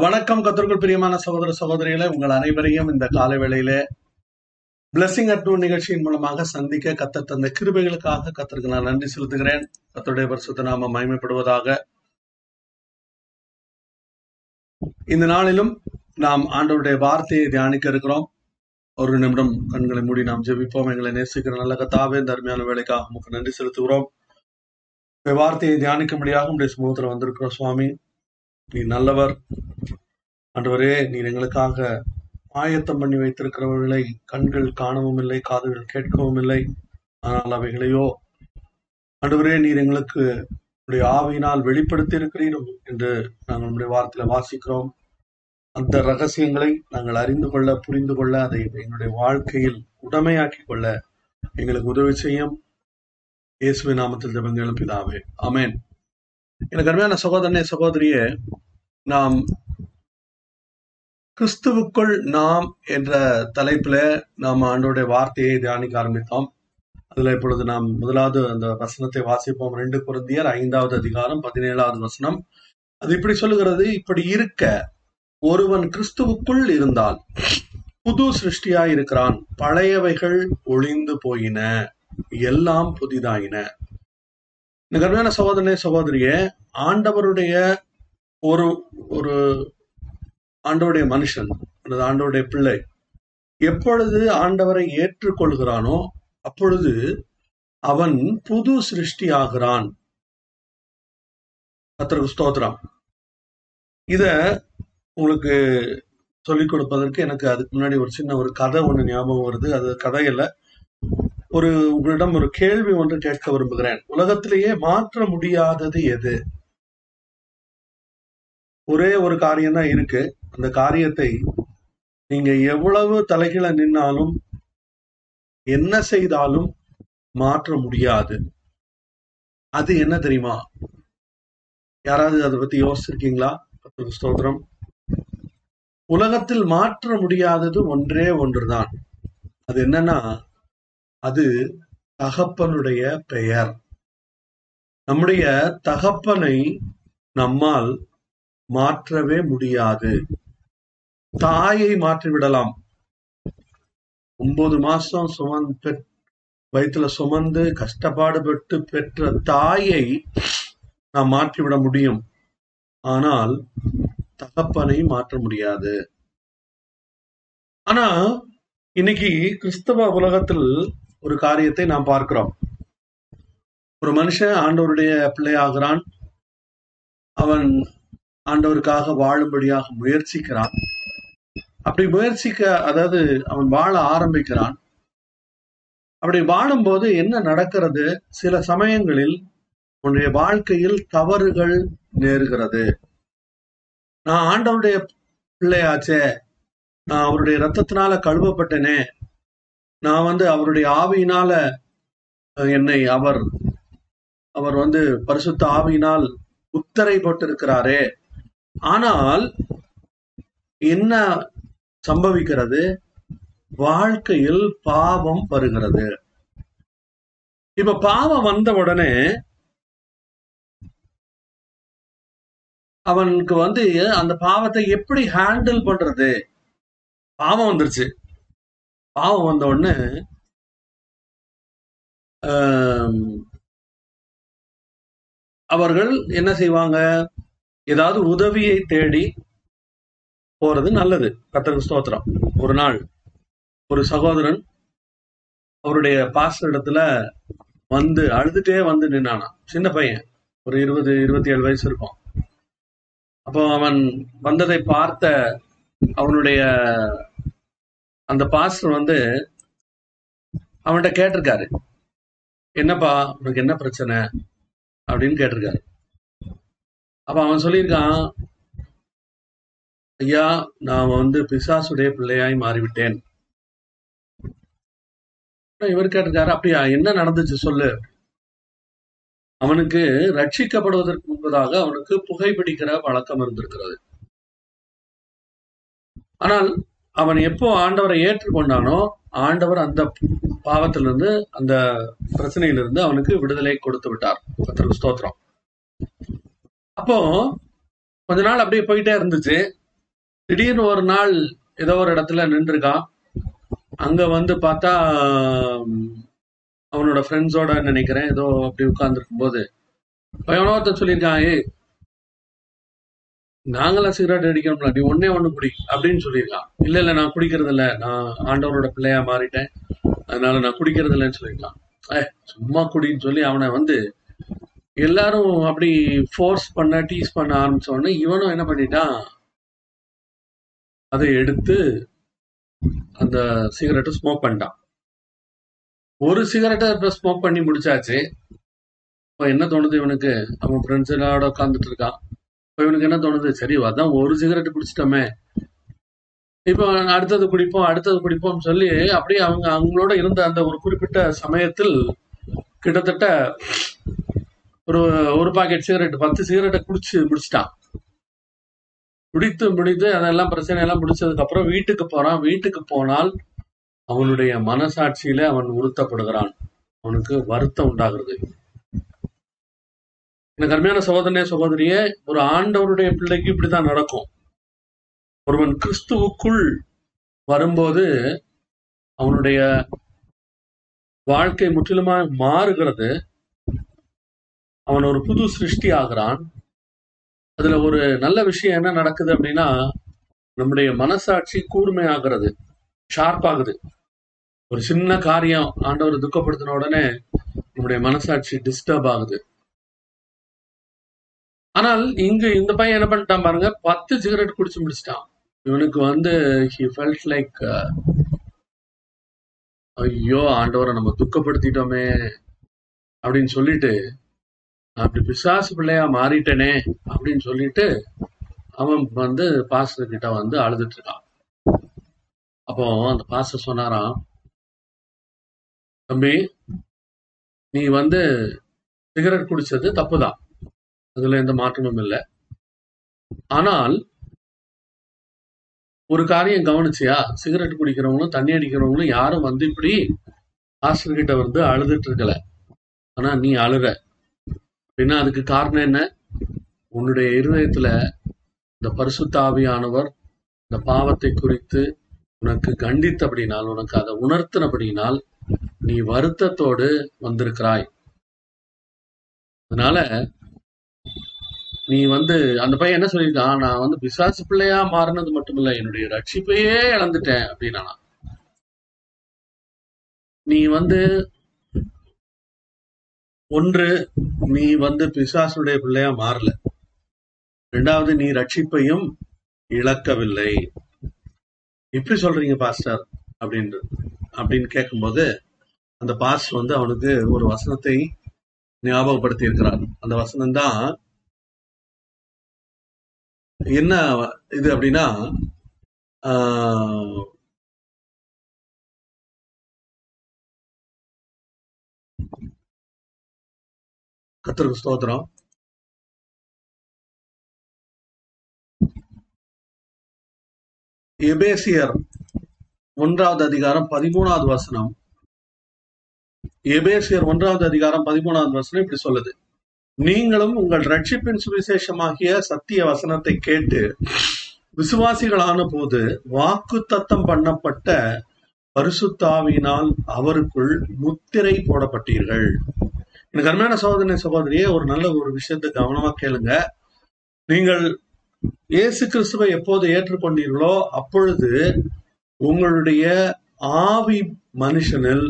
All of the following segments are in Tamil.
வணக்கம் கத்திற்குள் பிரியமான சகோதர சகோதரிகளை. உங்கள் அனைவரையும் இந்த காலை வேளையிலே பிளஸிங் அட் நிகழ்ச்சியின் மூலமாக சந்திக்க கத்தர் தந்த கிருபைகளுக்காக கத்திற்கு நான் நன்றி செலுத்துகிறேன். கத்தருடைய பரிசுத்த நாம மகிமைப்படுவதாக இந்த நாளிலும் நாம் ஆண்டவருடைய வார்த்தையை தியானிக்க இருக்கிறோம். ஒரு நிமிடம் கண்களை மூடி நாம் ஜெபிப்போம். எங்களை நேசிக்கிற நல்ல கத்தாவே தர்மையான வேலைக்காக உமக்கு நன்றி செலுத்துகிறோம். இந்த வார்த்தையை தியானிக்கும்படியாக உடைய சமூகத்தில் வந்திருக்கிறோம் சுவாமி. நீ நல்லவர். அன்றுவரே நீர் எங்களுக்காக ஆயத்தம் பண்ணி வைத்திருக்கிறவர்களை கண்கள் காணவும் இல்லை காதுகள் கேட்கவும் இல்லை. ஆனால் அவைகளையோ அன்றுவரே நீர் எங்களுக்கு உடைய ஆவியினால் வெளிப்படுத்தி இருக்கிறீரும் என்று நாங்கள் நம்முடைய வார்த்தையில வாசிக்கிறோம். அந்த ரகசியங்களை நாங்கள் அறிந்து கொள்ள புரிந்து கொள்ள அதை எங்களுடைய வாழ்க்கையில் உடமையாக்கி கொள்ள எங்களுக்கு உதவி செய்யும். இயேசுவின் நாமத்தில் ஜெபங்களும் பிதாவே. அமேன் எனக்கு அருமையான சகோதரனே சகோதரியே நாம் கிறிஸ்துவுக்குள் நாம் என்ற தலைப்புல நாம் ஆண்டோடைய வார்த்தையை தியானிக்க ஆரம்பித்தோம். அதுல இப்பொழுது நாம் முதலாவது அந்த வசனத்தை வாசிப்போம். ரெண்டு குருந்தியர் ஐந்தாவது அதிகாரம் பதினேழாவது வசனம். அது இப்படி சொல்லுகிறது இப்படி இருக்க ஒருவன் கிறிஸ்துவுக்குள் இருந்தால் புது சிருஷ்டியா இருக்கிறான் பழையவைகள் ஒளிந்து போயின எல்லாம் புதிதாயின. இந்த கருமையான சகோதரனே சகோதரிய ஆண்டவருடைய ஒரு ஒரு ஆண்டவருடைய மனுஷன் அல்லது ஆண்டவருடைய பிள்ளை எப்பொழுது ஆண்டவரை ஏற்றுக்கொள்கிறானோ அப்பொழுது அவன் புது சிருஷ்டி ஆகிறான் கத்தருக்கு ஸ்தோத்திரம். இத உங்களுக்கு சொல்லிக் கொடுப்பதற்கு எனக்கு அதுக்கு முன்னாடி ஒரு சின்ன ஒரு கதை ஒண்ணு ஞாபகம் வருது. அது கதையில ஒரு உங்களிடம் ஒரு கேள்வி ஒன்று கேட்க விரும்புகிறேன். உலகத்திலேயே மாற்ற முடியாதது எது? ஒரே ஒரு காரியம் தான் இருக்கு. அந்த காரியத்தை நீங்க எவ்வளவு தலைகீழ நின்னாலும் என்ன செய்தாலும் மாற்ற முடியாது. அது என்ன தெரியுமா? யாராவது அதை பத்தி யோசிச்சிருக்கீங்களா? ஸ்தோத்திரம். உலகத்தில் மாற்ற முடியாதது ஒன்றே ஒன்றுதான். அது என்னன்னா அது தகப்பனுடைய பெயர். நம்முடைய தகப்பனை நம்மால் மாற்றவே முடியாது. தாயை மாற்றிவிடலாம். ஒன்பது மாசம் சுமந் பெற்- வயிற்றுல சுமந்து கஷ்டப்பாடு பெற்று பெற்ற தாயை நாம் மாற்றிவிட முடியும். ஆனால் தகப்பனை மாற்ற முடியாது. ஆனா இன்னைக்கு கிறிஸ்தவ உலகத்தில் ஒரு காரியத்தை நாம் பார்க்கிறோம். ஒரு மனுஷன் ஆண்டவருடைய பிள்ளையாகிறான். அவன் ஆண்டவருக்காக வாழும்படியாக முயற்சிக்கிறான். அப்படி முயற்சிக்க அதாவது அவன் வாழ ஆரம்பிக்கிறான். அப்படி வாழும்போது என்ன நடக்கிறது? சில சமயங்களில் உன்னுடைய வாழ்க்கையில் தவறுகள் நேருகிறது. நான் ஆண்டவருடைய பிள்ளையாச்சே. நான் அவருடைய ரத்தத்தினால கழுவப்பட்டேனே. நான் வந்து அவருடைய ஆவியினால என்னை அவர் அவர் வந்து பரிசுத்த ஆவியினால் உத்தரை போட்டிருக்கிறாரே ஆனால் என்ன சம்பவிக்கிறது? வாழ்க்கையில் பாவம் வருகிறது. இப்ப பாவம் வந்த உடனே அவனுக்கு வந்து அந்த பாவத்தை எப்படி ஹேண்டில் பண்றது? பாவம் வந்துருச்சு. பாவம் வந்த உடனே அவர்கள் என்ன செய்வாங்க? ஏதாவது உதவியை தேடி போறது நல்லது. கத்தருக்கு ஸ்தோத்திரம். ஒரு நாள் ஒரு சகோதரன் அவருடைய பாஸ்டர் இடத்துல வந்து அழுதுட்டே வந்து நின்னானா. சின்ன பையன் ஒரு இருபது இருபத்தி ஏழு வயசு இருக்கும். அப்போ அவன் வந்ததை பார்த்த அவனுடைய அந்த பாஸ்டர் வந்து அவன்கிட்ட கேட்டிருக்காரு. என்னப்பா உனக்கு என்ன பிரச்சனை? அப்படின்னு கேட்டிருக்காரு. அப்ப அவன் சொல்லியிருக்கான் ஐயா நான் வந்து பிசாசுடைய பிள்ளையாய் மாறிவிட்டேன். இவர் கேட்டிருக்காரு அப்படியா என்ன நடந்துச்சு சொல்லு. அவனுக்கு ரட்சிக்கப்படுவதற்கு முன்பதாக அவனுக்கு புகைப்பிடிக்கிற பழக்கம் இருந்திருக்கிறது. ஆனால் அவன் எப்போ ஆண்டவரை ஏற்றுக்கொண்டானோ ஆண்டவர் அந்த பாவத்திலிருந்து அந்த பிரச்சனையிலிருந்து அவனுக்கு விடுதலை கொடுத்து விட்டார். கர்த்தருக்கு ஸ்தோத்திரம். அப்போ கொஞ்ச நாள் அப்படியே போயிட்டே இருந்துச்சு. திடீர்னு ஒரு நாள் ஏதோ ஒரு இடத்துல நின்றுருக்கான். அங்க வந்து பார்த்தா அவனோட ஃப்ரெண்ட்ஸோட நினைக்கிறேன். ஏதோ அப்படி உட்கார்ந்துருக்கும் போது எவனோ ஒருத்தன் சொல்லியிருக்கான் ஏய் நாங்களாம் சிகரெட் அடிக்கணும்ல நீ ஒன்னே ஒண்ணு குடி அப்படின்னு சொல்லியிருக்கான். இல்ல இல்ல நான் குடிக்கிறது இல்ல நான் ஆண்டவரோட பிள்ளையா மாறிட்டேன். அதனால நான் குடிக்கிறது இல்லைன்னு சொல்லியிருக்கான். ஏ சும்மா குடின்னு சொல்லி அவனை வந்து எல்லாரும் அப்படி ஃபோர்ஸ் பண்ண டீஸ் பண்ண ஆரம்பிச்ச உடனே இவனும் என்ன பண்ணிட்டான்? அதை எடுத்து அந்த சிகரெட்டை ஸ்மோக் பண்ணிட்டான். ஒரு சிகரெட்டை இப்போ ஸ்மோக் பண்ணி முடிச்சாச்சு. இப்போ என்ன தோணுது இவனுக்கு? அவன் ஃப்ரெண்ட்ஸ் எல்லாரோட உட்காந்துட்டு இருக்கான். இப்போ இவனுக்கு என்ன தோணுது? சரி அதான் ஒரு சிகரெட் குடிச்சிட்டோமே. இப்போ அடுத்தது குடிப்போம் அடுத்தது குடிப்போம் சொல்லி அப்படியே அவங்க அவங்களோட இருந்த அந்த ஒரு குறிப்பிட்ட சமயத்தில் கிட்டத்தட்ட ஒரு ஒரு பாக்கெட் சிகரெட் பத்து சிகரெட்டை குடிச்சு முடிச்சிட்டான். குடித்து முடித்து அதெல்லாம் பிரச்சனை எல்லாம் முடிச்சதுக்கு அப்புறம் வீட்டுக்கு போறான். வீட்டுக்கு போனால் அவனுடைய மனசாட்சியில அவன் உறுத்தப்படுகிறான். அவனுக்கு வருத்தம் உண்டாகிறது. எனக்கு அருமையான சகோதரனே சகோதரியே ஒரு ஆண்டவருடைய பிள்ளைக்கு இப்படித்தான் நடக்கும். ஒருவன் கிறிஸ்துவுக்குள் வரும்போது அவனுடைய வாழ்க்கை முற்றிலுமாக மாறுகிறது. அவன் ஒரு புது சிருஷ்டி ஆகிறான். அதுல ஒரு நல்ல விஷயம் என்ன நடக்குது அப்படின்னா நம்முடைய மனசாட்சி கூர்மையாகிறது ஷார்ப் ஆகுது. ஒரு சின்ன காரியம் ஆண்டவர் துக்கப்படுத்தின உடனே நம்முடைய மனசாட்சி டிஸ்டர்ப் ஆகுது. ஆனால் இங்கு இந்த பையன் என்ன பண்ணிட்டான் பாருங்க பத்து சிகரெட் குடிச்சு முடிச்சிட்டான். இவனுக்கு வந்து ஹி ஃபெல்ட் லைக் ஐயோ ஆண்டவரை நம்ம துக்கப்படுத்திட்டோமே அப்படின்னு சொல்லிட்டு அப்படி பிசாசு பிள்ளையா மாறிட்டேனே அப்படின்னு சொல்லிட்டு அவன் வந்து பாஸ்டர் கிட்ட வந்து அழுதுட்டு இருக்கான். அப்போ அந்த பாஸ்டர் சொன்னாராம் தம்பி நீ வந்து சிகரெட் குடிச்சது தப்புதான். அதுல எந்த மாற்றமும் இல்லை. ஆனால் ஒரு காரியம் கவனிச்சியா? சிகரெட் குடிக்கிறவங்களும் தண்ணி அடிக்கிறவங்களும் யாரும் வந்து இப்படி ஆஸ்டர் கிட்ட வந்து அழுதுட்டு இருக்கல. ஆனா நீ அழுற. அப்படின்னா அதுக்கு காரணம் என்ன? உன்னுடைய இருதயத்துல இந்த பரிசுத்தாவியானவர் இந்த பாவத்தை குறித்து உனக்கு கண்டித்தபடினால் உனக்கு அதை உணர்த்தினபடினால் நீ வருத்தத்தோடு வந்திருக்கிறாய். அதனால நீ வந்து அந்த பையன் என்ன சொல்லியிருக்கான்? நான் வந்து பிசாசு பிள்ளையா மாறினது மட்டுமில்ல என்னுடைய ரட்சிப்பையே இழந்துட்டேன் அப்படின்னா நீ வந்து ஒன்று நீ வந்து பிசாசுடைய பிள்ளையா மாறல. ரெண்டாவது நீ ரட்சிப்பையும் இழக்கவில்லை. எப்படி சொல்றீங்க பாஸ்டர் அப்படின்னு அப்படின்னு கேட்கும்போது அந்த பாஸ்டர் வந்து அவனுக்கு ஒரு வசனத்தை ஞாபகப்படுத்தி இருக்கிறான் அந்த வசனம் தான் என்ன இது அப்படின்னா ஆஹ், ஸ்தோத்திரம். எபேசியர் ஒன்றாவது அதிகாரம் பதிமூணாவது வசனம். எபேசியர் ஒன்றாவது அதிகாரம் பதிமூணாவது வசனம் இப்படி சொல்லுது. நீங்களும் உங்கள் ரட்சிப்பின் சுவிசேஷமாகிய சத்திய வசனத்தை கேட்டு விசுவாசிகளான போது வாக்கு தத்தம் பண்ணப்பட்ட பரிசுத்தாவியினால் அவருக்குள் முத்திரை போடப்பட்டீர்கள். எனக்கு அருமையான சோதனை சகோதரியே ஒரு நல்ல ஒரு விஷயத்தை கவனமா கேளுங்க. நீங்கள் இயேசு கிறிஸ்துவை எப்போது ஏற்றுக்கொண்டீர்களோ அப்பொழுது உங்களுடைய ஆவி மனுஷனில்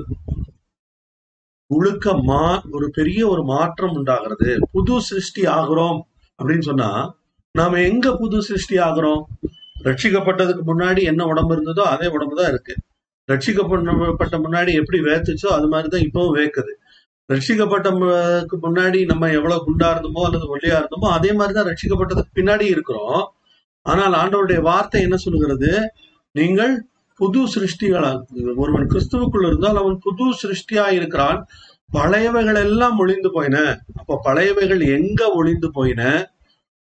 முழுக்க மா ஒரு பெரிய ஒரு மாற்றம் உண்டாகிறது. புது சிருஷ்டி ஆகிறோம் அப்படின்னு சொன்னா நாம எங்க புது சிருஷ்டி ஆகிறோம்? ரட்சிக்கப்பட்டதுக்கு முன்னாடி என்ன உடம்பு இருந்ததோ அதே உடம்பு தான் இருக்கு. ரட்சிக்கப்பட்ட முன்னாடி எப்படி வேத்துச்சோ அது மாதிரிதான் இப்பவும் வேக்குது ரட்சிக்கப்பட்டதுக்கு முன்னாடி நம்ம எவ்வளவு குண்டா இருந்தோமோ அல்லது ஒல்லியா இருந்தோமோ அதே மாதிரிதான் ரட்சிக்கப்பட்டதுக்கு பின்னாடி இருக்கிறோம். ஆனால் ஆண்டவருடைய வார்த்தை என்ன சொல்லுகிறது? நீங்கள் புது சிருஷ்டிகளாக ஒருவன் கிறிஸ்துவுக்குள் இருந்தால் அவன் புது சிருஷ்டியா இருக்கிறான். பழையவைகள் எல்லாம் ஒளிந்து போயின. அப்ப பழையவைகள் எங்க ஒளிந்து போயின?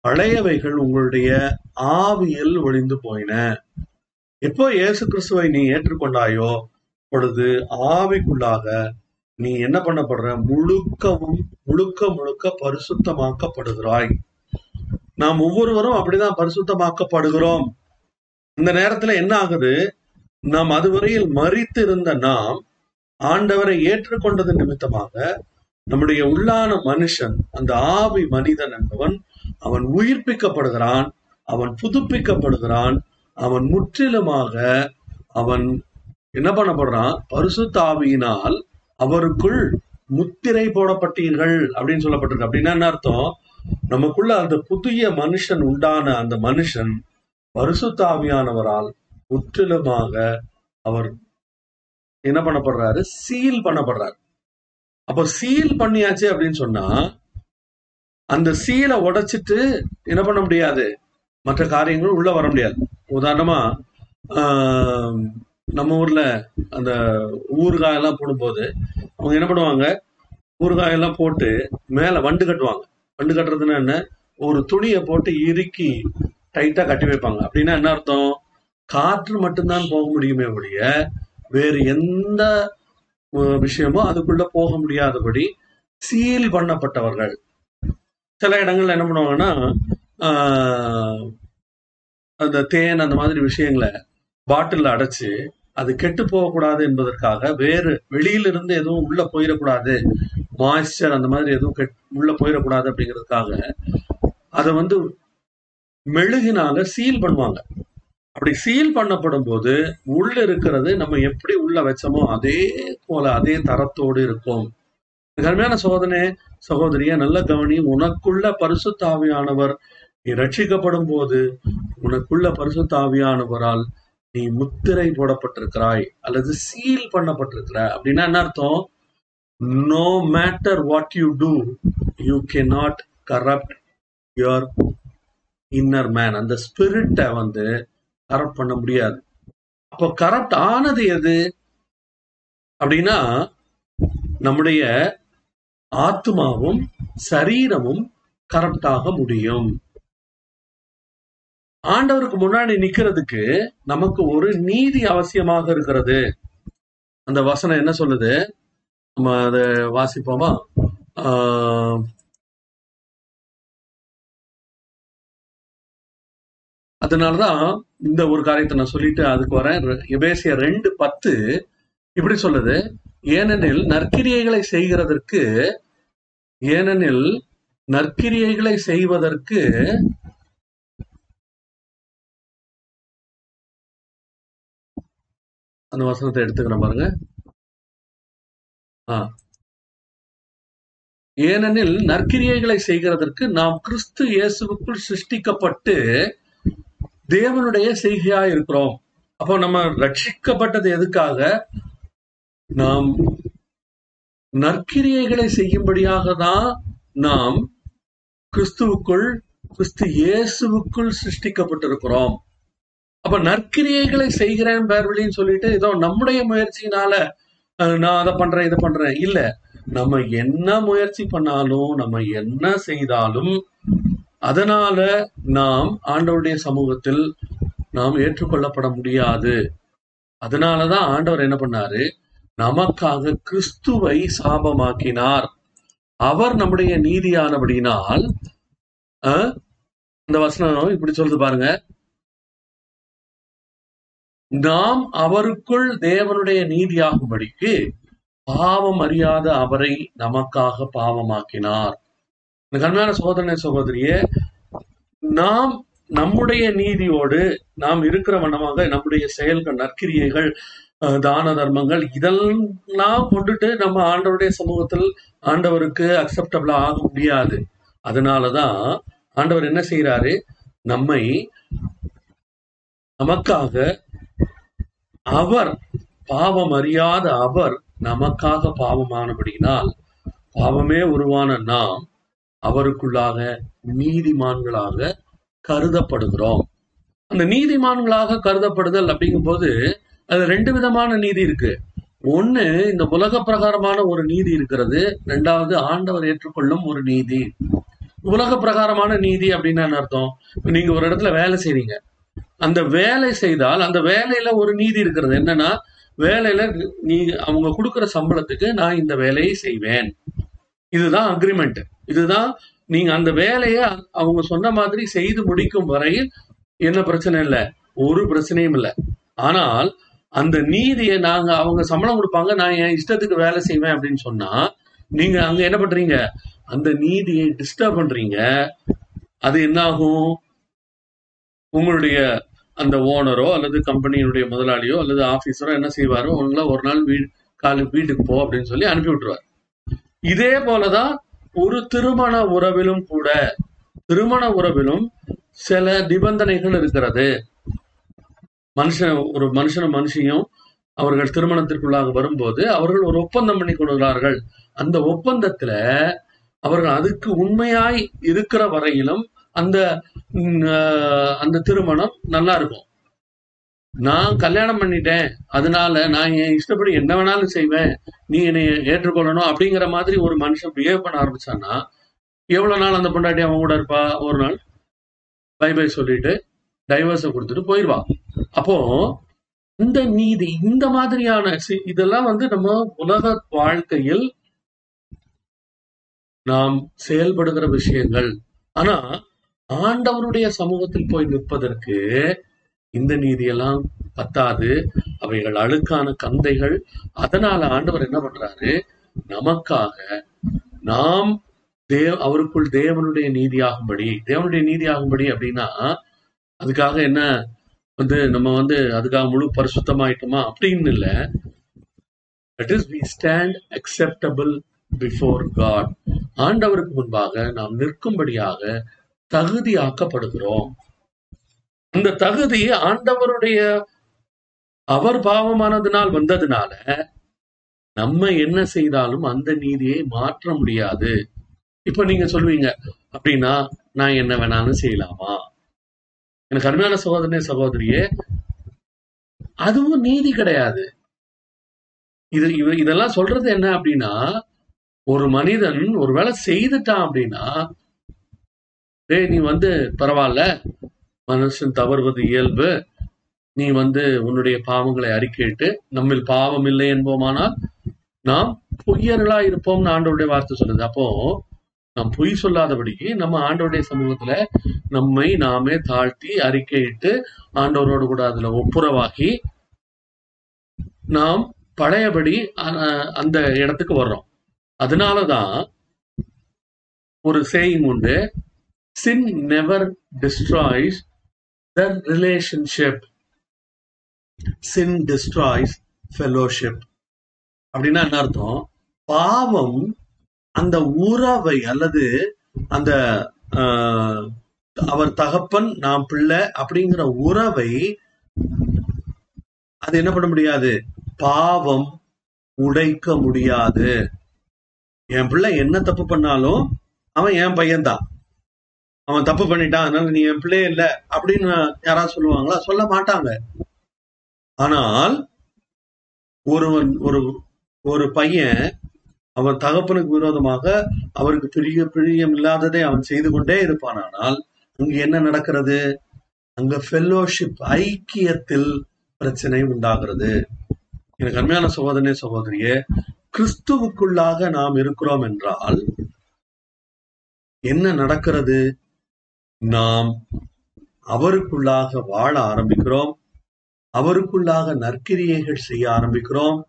பழையவைகள் உங்களுடைய ஆவியில் ஒளிந்து போயின. எப்போ இயேசு கிறிஸ்துவை நீ ஏற்றுக்கொண்டாயோ பொழுது ஆவிக்குள்ளாக நீ என்ன பண்ணப்படுற? முழுக்கவும் முழுக்க முழுக்க பரிசுத்தமாக்கப்படுகிறாய். நாம் ஒவ்வொருவரும் அப்படிதான் பரிசுத்தமாக்கப்படுகிறோம். இந்த நேரத்துல என்ன ஆகுது? நாம் அதுவரையில் மறித்து இருந்த நாம் ஆண்டவரை ஏற்றுக்கொண்டது நிமித்தமாக நம்முடைய உள்ளான மனுஷன் அந்த ஆவி மனிதன் என்பவன் அவன் உயிர்ப்பிக்கப்படுகிறான் அவன் புதுப்பிக்கப்படுகிறான் அவன் முற்றிலுமாக அவன் என்ன பண்ணப்படுறான்? பரிசுத்த ஆவியினால் அவருக்குள் முத்திரை போடப்பட்டீர்கள் அப்படின்னு சொல்லப்பட்டிருக்கு. அப்படின்னா என்ன அர்த்தம்? நமக்குள்ள அந்த புதிய மனுஷன் உண்டான அந்த மனுஷன் பரிசுத்தாவியானவரால் முற்றிலுமாக அவர் என்ன பண்ணப்படுறாரு? சீல் பண்ணப்படுறாரு. அப்ப சீல் பண்ணியாச்சு அப்படின்னு சொன்னா அந்த சீலை உடைச்சிட்டு என்ன பண்ண முடியாது? மற்ற காரியங்கள் உள்ள வர முடியாது. உதாரணமா ஆஹ், நம்ம ஊர்ல அந்த ஊறுகாய் எல்லாம் போடும்போது அவங்க என்ன பண்ணுவாங்க? ஊறுகாய் எல்லாம் போட்டு மேல வண்டு கட்டுவாங்க. வண்டு கட்டுறதுன்னா என்ன? ஒரு துணியை போட்டு இறுக்கி டைட்டா கட்டி வைப்பாங்க. அப்படின்னா என்ன அர்த்தம்? காற்று மட்டும்தான் போக முடியுமே ஒழிய வேறு எந்த விஷயமோ விஷயமும் அதுக்குள்ள போக முடியாதபடி சீல் பண்ணப்பட்டவர்கள். சில இடங்கள்ல என்ன பண்ணுவாங்கன்னா ஆஹ், அந்த தேன் அந்த மாதிரி விஷயங்களை பாட்டில் அடைச்சு அது கெட்டு போகக்கூடாது என்பதற்காக வேறு வெளியிலிருந்து எதுவும் உள்ள போயிடக்கூடாது. மாய்ஸ்டர் அந்த மாதிரி எதுவும் கெட் உள்ள போயிடக்கூடாது அப்படிங்கிறதுக்காக அதை வந்து மெழுகினால சீல் பண்ணுவாங்க. அப்படி சீல் பண்ணப்படும் போது உள்ள இருக்கிறது நம்ம எப்படி உள்ள வச்சோமோ அதே போல அதே தரத்தோடு இருக்கும். கருமையான சோதனை சகோதரிய நல்ல கவனி உனக்குள்ள பரிசுத்தாவியானவர் நீ ரட்சிக்கப்படும் போது உனக்குள்ள பரிசுத்தாவியானவரால் நீ முத்திரை போடப்பட்டிருக்கிறாய் அல்லது சீல் பண்ணப்பட்டிருக்கிற அப்படின்னா என்ன அர்த்தம்? No matter what you do you can not corrupt your inner man அந்த ஸ்பிரிட்டை வந்து கரப்ட் பண்ண முடியாது. அப்போ கரப்ட் ஆனது எது? அப்படின்னா நம்முடைய ஆத்மாவும் சரீரமும் கரப்டாக முடியும். ஆண்டவருக்கு முன்னாடி நிக்கிறதுக்கு நமக்கு ஒரு நீதி அவசியமாக இருக்கிறது. அந்த வசனம் என்ன சொல்லுது? நம்ம அதை வாசிப்போமா? அதனாலதான் இந்த ஒரு காரியத்தை நான் சொல்லிட்டு அதுக்கு வரேன். எபேசிய ரெண்டு பத்து இப்படி சொல்லுது. ஏனெனில் நற்கிரியைகளை செய்கிறதற்கு ஏனெனில் நற்கிரியைகளை செய்வதற்கு அந்த வசனத்தை எடுத்துக்கிறேன் பாருங்க. ஆ. ஏனெனில் நற்கிரியைகளை செய்கிறதற்கு நாம் கிறிஸ்து இயேசுவுக்குள் சிருஷ்டிக்கப்பட்டு தேவனுடைய செய்கையா இருக்கிறோம். அப்போ நம்ம ரட்சிக்கப்பட்டது எதுக்காக? நாம் நற்கிரியைகளை செய்யும்படியாக தான் நாம் கிறிஸ்துவுக்குள் கிறிஸ்து இயேசுவுக்குள் சிருஷ்டிக்கப்பட்டிருக்கிறோம். அப்ப நற்கிரியைகளை செய்கிறேன் பேர்வழின்னு சொல்லிட்டு ஏதோ நம்முடைய முயற்சியினால நான் அதை பண்றேன் இதை பண்றேன். இல்ல நம்ம என்ன முயற்சி பண்ணாலும் நம்ம என்ன செய்தாலும் அதனால நாம் ஆண்டவருடைய சமூகத்தில் நாம் ஏற்றுக்கொள்ளப்பட முடியாது. அதனாலதான் ஆண்டவர் என்ன பண்ணாரு? நமக்காக கிறிஸ்துவை சாபமாக்கினார். அவர் நம்முடைய நீதியானபடியினால் அஹ், இந்த வசனம் இப்படி சொல்லுது பாருங்க. நாம் அவருக்குள் தேவனுடைய நீதியாகும்படிக்கு பாவம் அறியாத அவரை நமக்காக பாவமாக்கினார். இந்த கண்மையான சோதனை சகோதரியே நாம் நம்முடைய நீதியோடு நாம் இருக்கிற வண்ணமாக நம்முடைய செயல்கள் நற்கிரியைகள் தான தர்மங்கள் இதெல்லாம் கொண்டுட்டு நம்ம ஆண்டவருடைய சமூகத்தில் ஆண்டவருக்கு அக்செப்டபிளா ஆக முடியாது. அதனாலதான் ஆண்டவர் என்ன செய்யறாரு நம்மை நமக்காக அவர் பாவம் அறியாத அவர் நமக்காக பாவமானபடியினால் பாவமே உருவான நாம் அவருக்குள்ளாக நீதிமான்களாக கருதப்படுகிறோம். அந்த நீதிமான்களாக கருதப்படுதல் அப்படிங்கும்போது அது ரெண்டு விதமான நீதி இருக்கு. ஒண்ணு இந்த உலக பிரகாரமான ஒரு நீதி இருக்கிறது. ரெண்டாவது ஆண்டவர் ஏற்றுக்கொள்ளும் ஒரு நீதி. உலக பிரகாரமான நீதி அப்படின்னு என்ன அர்த்தம்? நீங்க ஒரு இடத்துல வேலை செய்றீங்க. அந்த வேலை செய்தால் அந்த வேலையில ஒரு நீதி இருக்கிறது. என்னன்னா வேலையில நீ அவங்க கொடுக்குற சம்பளத்துக்கு நான் இந்த வேலையை செய்வேன். இதுதான் அக்ரிமெண்ட் இதுதான் நீங்க அந்த வேலையை அவங்க சொன்ன மாதிரி செய்து முடிக்கும் வரையில் என்ன பிரச்சனை இல்லை. ஒரு பிரச்சனையும் இல்லை. ஆனால் அந்த நீதியை நாங்க அவங்க சம்பளம் கொடுப்பாங்க நான் என் இஷ்டத்துக்கு வேலை செய்வேன் அப்படின்னு சொன்னா நீங்க அங்க என்ன பண்றீங்க? அந்த நீதியை டிஸ்டர்ப் பண்றீங்க. அது என்ன ஆகும் உங்களுடைய அந்த ஓனரோ அல்லது கம்பெனியினுடைய முதலாளியோ அல்லது ஆபீசரோ என்ன செய்வாரோ? உங்களை ஒரு நாள் வீ காலு வீட்டுக்கு போ அப்படின்னு சொல்லி அனுப்பி விட்டுருவார். இதே போலதான் ஒரு திருமண உறவிலும் கூட திருமண உறவிலும் சில நிபந்தனைகள் இருக்கிறது. மனுஷன் ஒரு மனுஷனும் மனுஷியும் அவர்கள் திருமணத்திற்குள்ளாக வரும்போது அவர்கள் ஒரு ஒப்பந்தம் பண்ணி கொள்கிறார்கள். அந்த ஒப்பந்தத்துல அவர்கள் அதுக்கு உண்மையாய் இருக்கிற வரையிலும் அந்த அந்த திருமணம் நல்லா இருக்கும். நான் கல்யாணம் பண்ணிட்டேன். அதனால நான் என் இஷ்டப்படி என்ன வேணாலும் செய்வேன். நீ என்னை ஏற்றுக்கொள்ளணும் அப்படிங்கிற மாதிரி ஒரு மனுஷன் பிஹேவ் பண்ண ஆரம்பிச்சான்னா எவ்வளவு நாள் அந்த பொண்டாட்டி அவன் கூட இருப்பா? ஒரு நாள். பை பை சொல்லிட்டு டைவர்ஸை கொடுத்துட்டு போயிடுவா அப்போ இந்த நீதி இந்த மாதிரியான இதெல்லாம் வந்து நம்ம உலக வாழ்க்கையில் நாம் செயல்படுகிற விஷயங்கள். ஆனா ஆண்டவருடைய சமூகத்தில் போய் நிற்பதற்கு இந்த நீதியெல்லாம் பத்தாது. அவைகள் அழுக்கான கந்தைகள். அதனால ஆண்டவர் என்ன பண்றாரு? நமக்காக நாம் தேவ அவருக்குள் தேவனுடைய நீதியாகும்படி தேவனுடைய நீதியாகும்படி அப்படின்னா அதுக்காக என்ன வந்து நம்ம வந்து அதுக்காக முழு பரிசுத்தமாயிட்டோமா? அப்படின்னு இல்லை. That is we stand acceptable before God ஆண்டவருக்கு முன்பாக நாம் நிற்கும்படியாக தகுதியாக்கப்படுகிறோம். அந்த தகுதி ஆண்டவருடைய அவர் பாவமானதுனால் வந்ததுனால நம்ம என்ன செய்தாலும் அந்த நீதியை மாற்ற முடியாது. இப்ப நீங்க சொல்லுவீங்க அப்படின்னா நான் என்ன வேணாலும் செய்யலாமா? எனக்கு அருமையான சகோதரனே சகோதரியே அதுவும் நீதி கிடையாது. இது இதெல்லாம் சொல்றது என்ன அப்படின்னா ஒரு மனிதன் ஒருவேளை செய்துட்டான் அப்படின்னா டேய் நீ வந்து பரவாயில்ல மனுஷன் தவறுவது இயல்பு. நீ வந்து உன்னுடைய பாவங்களை அறிக்கையிட்டு நம்மில் பாவம் இல்லை என்போமானால் நாம் பொய்யர்களா இருப்போம்னு ஆண்டவருடைய வார்த்தை சொல்லுது. அப்போ நாம் பொய் சொல்லாதபடிக்கு நம்ம ஆண்டவருடைய சமூகத்துல நம்மை நாமே தாழ்த்தி அறிக்கையிட்டு ஆண்டவரோடு கூட அதுல ஒப்புரவாகி நாம் பழையபடி அந்த இடத்துக்கு வர்றோம். அதனாலதான் ஒரு சேயிங் உண்டு sin never destroys the relationship sin destroys fellowship. அப்படின்னா என்ன அர்த்தம்? பாவம் அந்த உறவை அல்லது அந்த ஆஹ், அவர் தகப்பன் நாம் பிள்ளை அப்படிங்கிற உறவை அது என்ன பண்ண முடியாது? பாவம் உடைக்க முடியாது. என் பிள்ளை என்ன தப்பு பண்ணாலும் அவன் என் பையன்தான். அவன் தப்பு பண்ணிட்டான் அதனால நீ என் பிள்ளையே இல்ல அப்படின்னு யாராவது சொல்லுவாங்களா? சொல்ல மாட்டாங்க. ஆனால் ஒருவன் ஒரு ஒரு பையன் அவன் தகப்பனுக்கு விரோதமாக அவருக்கு பிரிய பிரியம் இல்லாததை அவன் செய்து கொண்டே இருப்பானானால் அங்கு என்ன நடக்கிறது? அங்க ஃபெல்லோஷிப் ஐக்கியத்தில் பிரச்சனை உண்டாகிறது. எனக்கு அருமையான சகோதரனே சகோதரியே கிறிஸ்துவுக்குள்ளாக நாம் இருக்கிறோம் என்றால் என்ன நடக்கிறது? நாம் அவருக்குள்ளாக வாழ ஆரம்பிக்கிறோம். அவருக்குள்ளாக நற்கிரியைகள் செய்ய ஆரம்பிக்கிறோம்.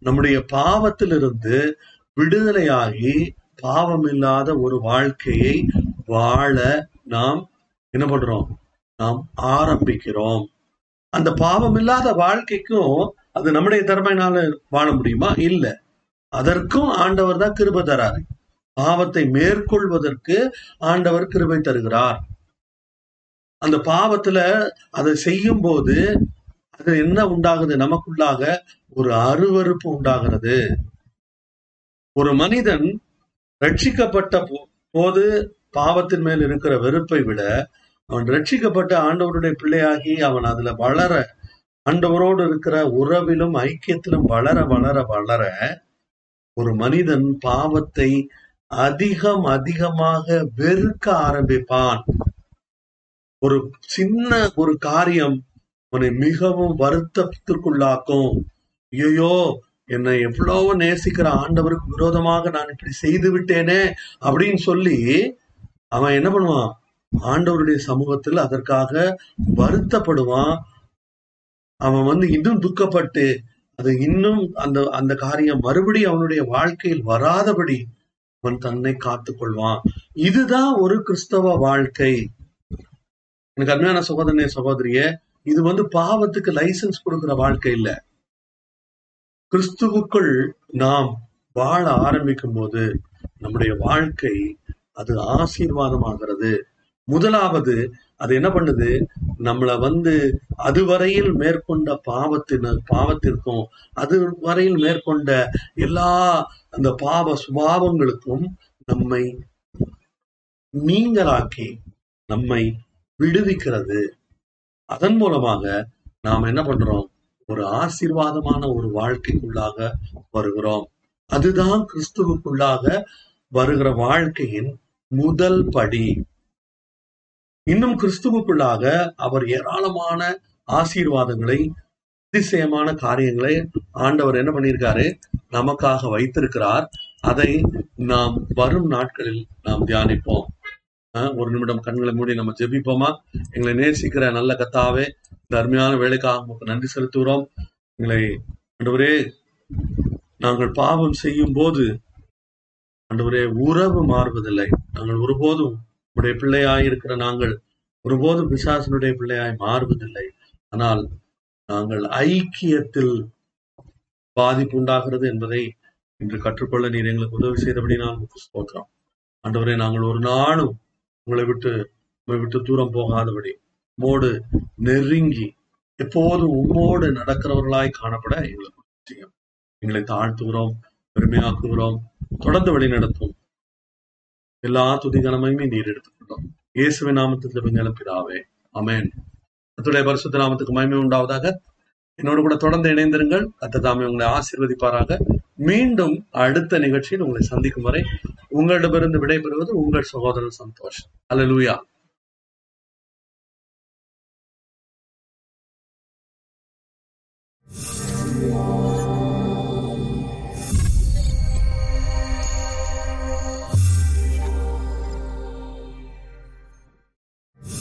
நம்முடைய பாவத்திலிருந்து விடுதலையாகி பாவமில்லாத ஒரு வாழ்க்கையை வாழ நாம் என்ன பண்றோம்? நாம் ஆரம்பிக்கிறோம். அந்த பாவம் இல்லாத வாழ்க்கைக்கும் அது நம்முடைய திறமையினால வாழ முடியுமா? இல்ல. அதற்கும் ஆண்டவர் தான் கிருப தராரு. பாவத்தை மேற்கொள்வதற்கு ஆண்டவர் கிருபை தருகிறார். அந்த பாவத்துல அதை செய்யும் போது அது என்ன உண்டாகுது? நமக்குள்ளாக ஒரு அருவருப்பு உண்டாகிறது. ஒரு மனிதன் ரட்சிக்கப்பட்ட போது பாவத்தின் மேல் இருக்கிற வெறுப்பை விட அவன் ரட்சிக்கப்பட்ட ஆண்டவருடைய பிள்ளையாகி அவன் அதுல வளர ஆண்டவரோடு இருக்கிற உறவிலும் ஐக்கியத்திலும் வளர வளர வளர ஒரு மனிதன் பாவத்தை அதிகம் அதிகமாக வெறுக்க ஆரம்பிப்பான். ஒரு சின்ன ஒரு காரியம் அவனை மிகவும் வருத்தத்திற்குள்ளாக்கும். ஐயோ என்னை எவ்வளவு நேசிக்கிற ஆண்டவருக்கு விரோதமாக நான் இப்படி செய்து விட்டேனே அப்படின்னு சொல்லி அவன் என்ன பண்ணுவான்? ஆண்டவருடைய சமூகத்தில் அதற்காக வருத்தப்படுவான். அவன் வந்து இன்னும் துக்கப்பட்டு அது இன்னும் அந்த அந்த காரியம் மறுபடியும் அவனுடைய வாழ்க்கையில் வராதபடி அவன் தன்னை காத்து கொள்வான் இதுதான் ஒரு கிறிஸ்தவ வாழ்க்கை. எனக்கு அருமையான சகோதரனே சகோதரிய இது வந்து பாவத்துக்கு லைசன்ஸ் கொடுக்கிற வாழ்க்கை இல்ல. கிறிஸ்துவுக்குள் நாம் வாழ ஆரம்பிக்கும் போது நம்முடைய வாழ்க்கை அது ஆசீர்வாதமாகிறது. முதலாவது அது என்ன பண்ணுது? நம்மளை வந்து அதுவரையில் மேற்கொண்ட பாவத்தின பாவத்திற்கும் அது வரையில் மேற்கொண்ட எல்லா அந்த பாவ சுபாவங்களுக்கும் நம்மை நீங்களாக்கி நம்மை விடுவிக்கிறது. அதன் மூலமாக நாம் என்ன பண்றோம்? ஒரு ஆசீர்வாதமான ஒரு வாழ்க்கைக்குள்ளாக வருகிறோம். அதுதான் கிறிஸ்துவுக்குள்ளாக வருகிற வாழ்க்கையின் முதல் படி. இன்னும் கிறிஸ்துவுக்குள்ளாக அவர் ஏராளமான ஆசீர்வாதங்களை அதிசயமான காரியங்களை ஆண்டவர் என்ன பண்ணியிருக்காரு? நமக்காக வைத்திருக்கிறார். அதை நாம் வரும் நாட்களில் நாம் தியானிப்போம். ஒரு நிமிடம் கண்களை மூடி நம்ம ஜெபிப்போமா? எங்களை நேசிக்கிற நல்ல கத்தாவே இந்த அருமையான வேலைக்காக உங்களுக்கு நன்றி செலுத்துகிறோம். எங்களை ஆண்டவரே நாங்கள் பாவம் செய்யும் போது ஆண்டவரே உறவு மாறுவதில்லை. நாங்கள் ஒருபோதும் உடைய பிள்ளையாய் இருக்கிற நாங்கள் ஒருபோதும் பிசாசனுடைய பிள்ளையாய் மாறுவதில்லை. ஆனால் நாங்கள் ஐக்கியத்தில் பாதிப்பு உண்டாகிறது என்பதை இன்று கற்றுக்கொள்ள நீர் எங்களுக்கு உதவி செய்தபடி நான் ஸ்தோத்திரம். ஆண்டவரே நாங்கள் ஒரு நாளும் உங்களை விட்டு உங்களை விட்டு தூரம் போகாதபடி உம்மோடு நெருங்கி எப்போதும் உம்மோடு நடக்கிறவர்களாய் காணப்பட எங்களுக்கு செய்யும் எங்களை தாழ்த்துகிறோம் பெருமையாக்குகிறோம் தொடர்ந்து வழி நடத்தும் எல்லா துதிகனமையுமே நீர் எடுத்துக்கொண்டோம். இயேசுவின் நாமத்தில் எங்களை பிதாவே. அமேன் அத்துடைய பரிசுத்த நாமத்துக்கு மகிமை உண்டாவதாக. என்னோடு கூட தொடர்ந்து இணைந்திருங்கள். அத்த தாமே உங்களை ஆசீர்வதிப்பாராக. மீண்டும் அடுத்த நிகழ்ச்சியில் உங்களை சந்திக்கும் வரை உங்களிடமிருந்து விடைபெறுவது உங்கள் சகோதரன் சந்தோஷ். அல்லேலூயா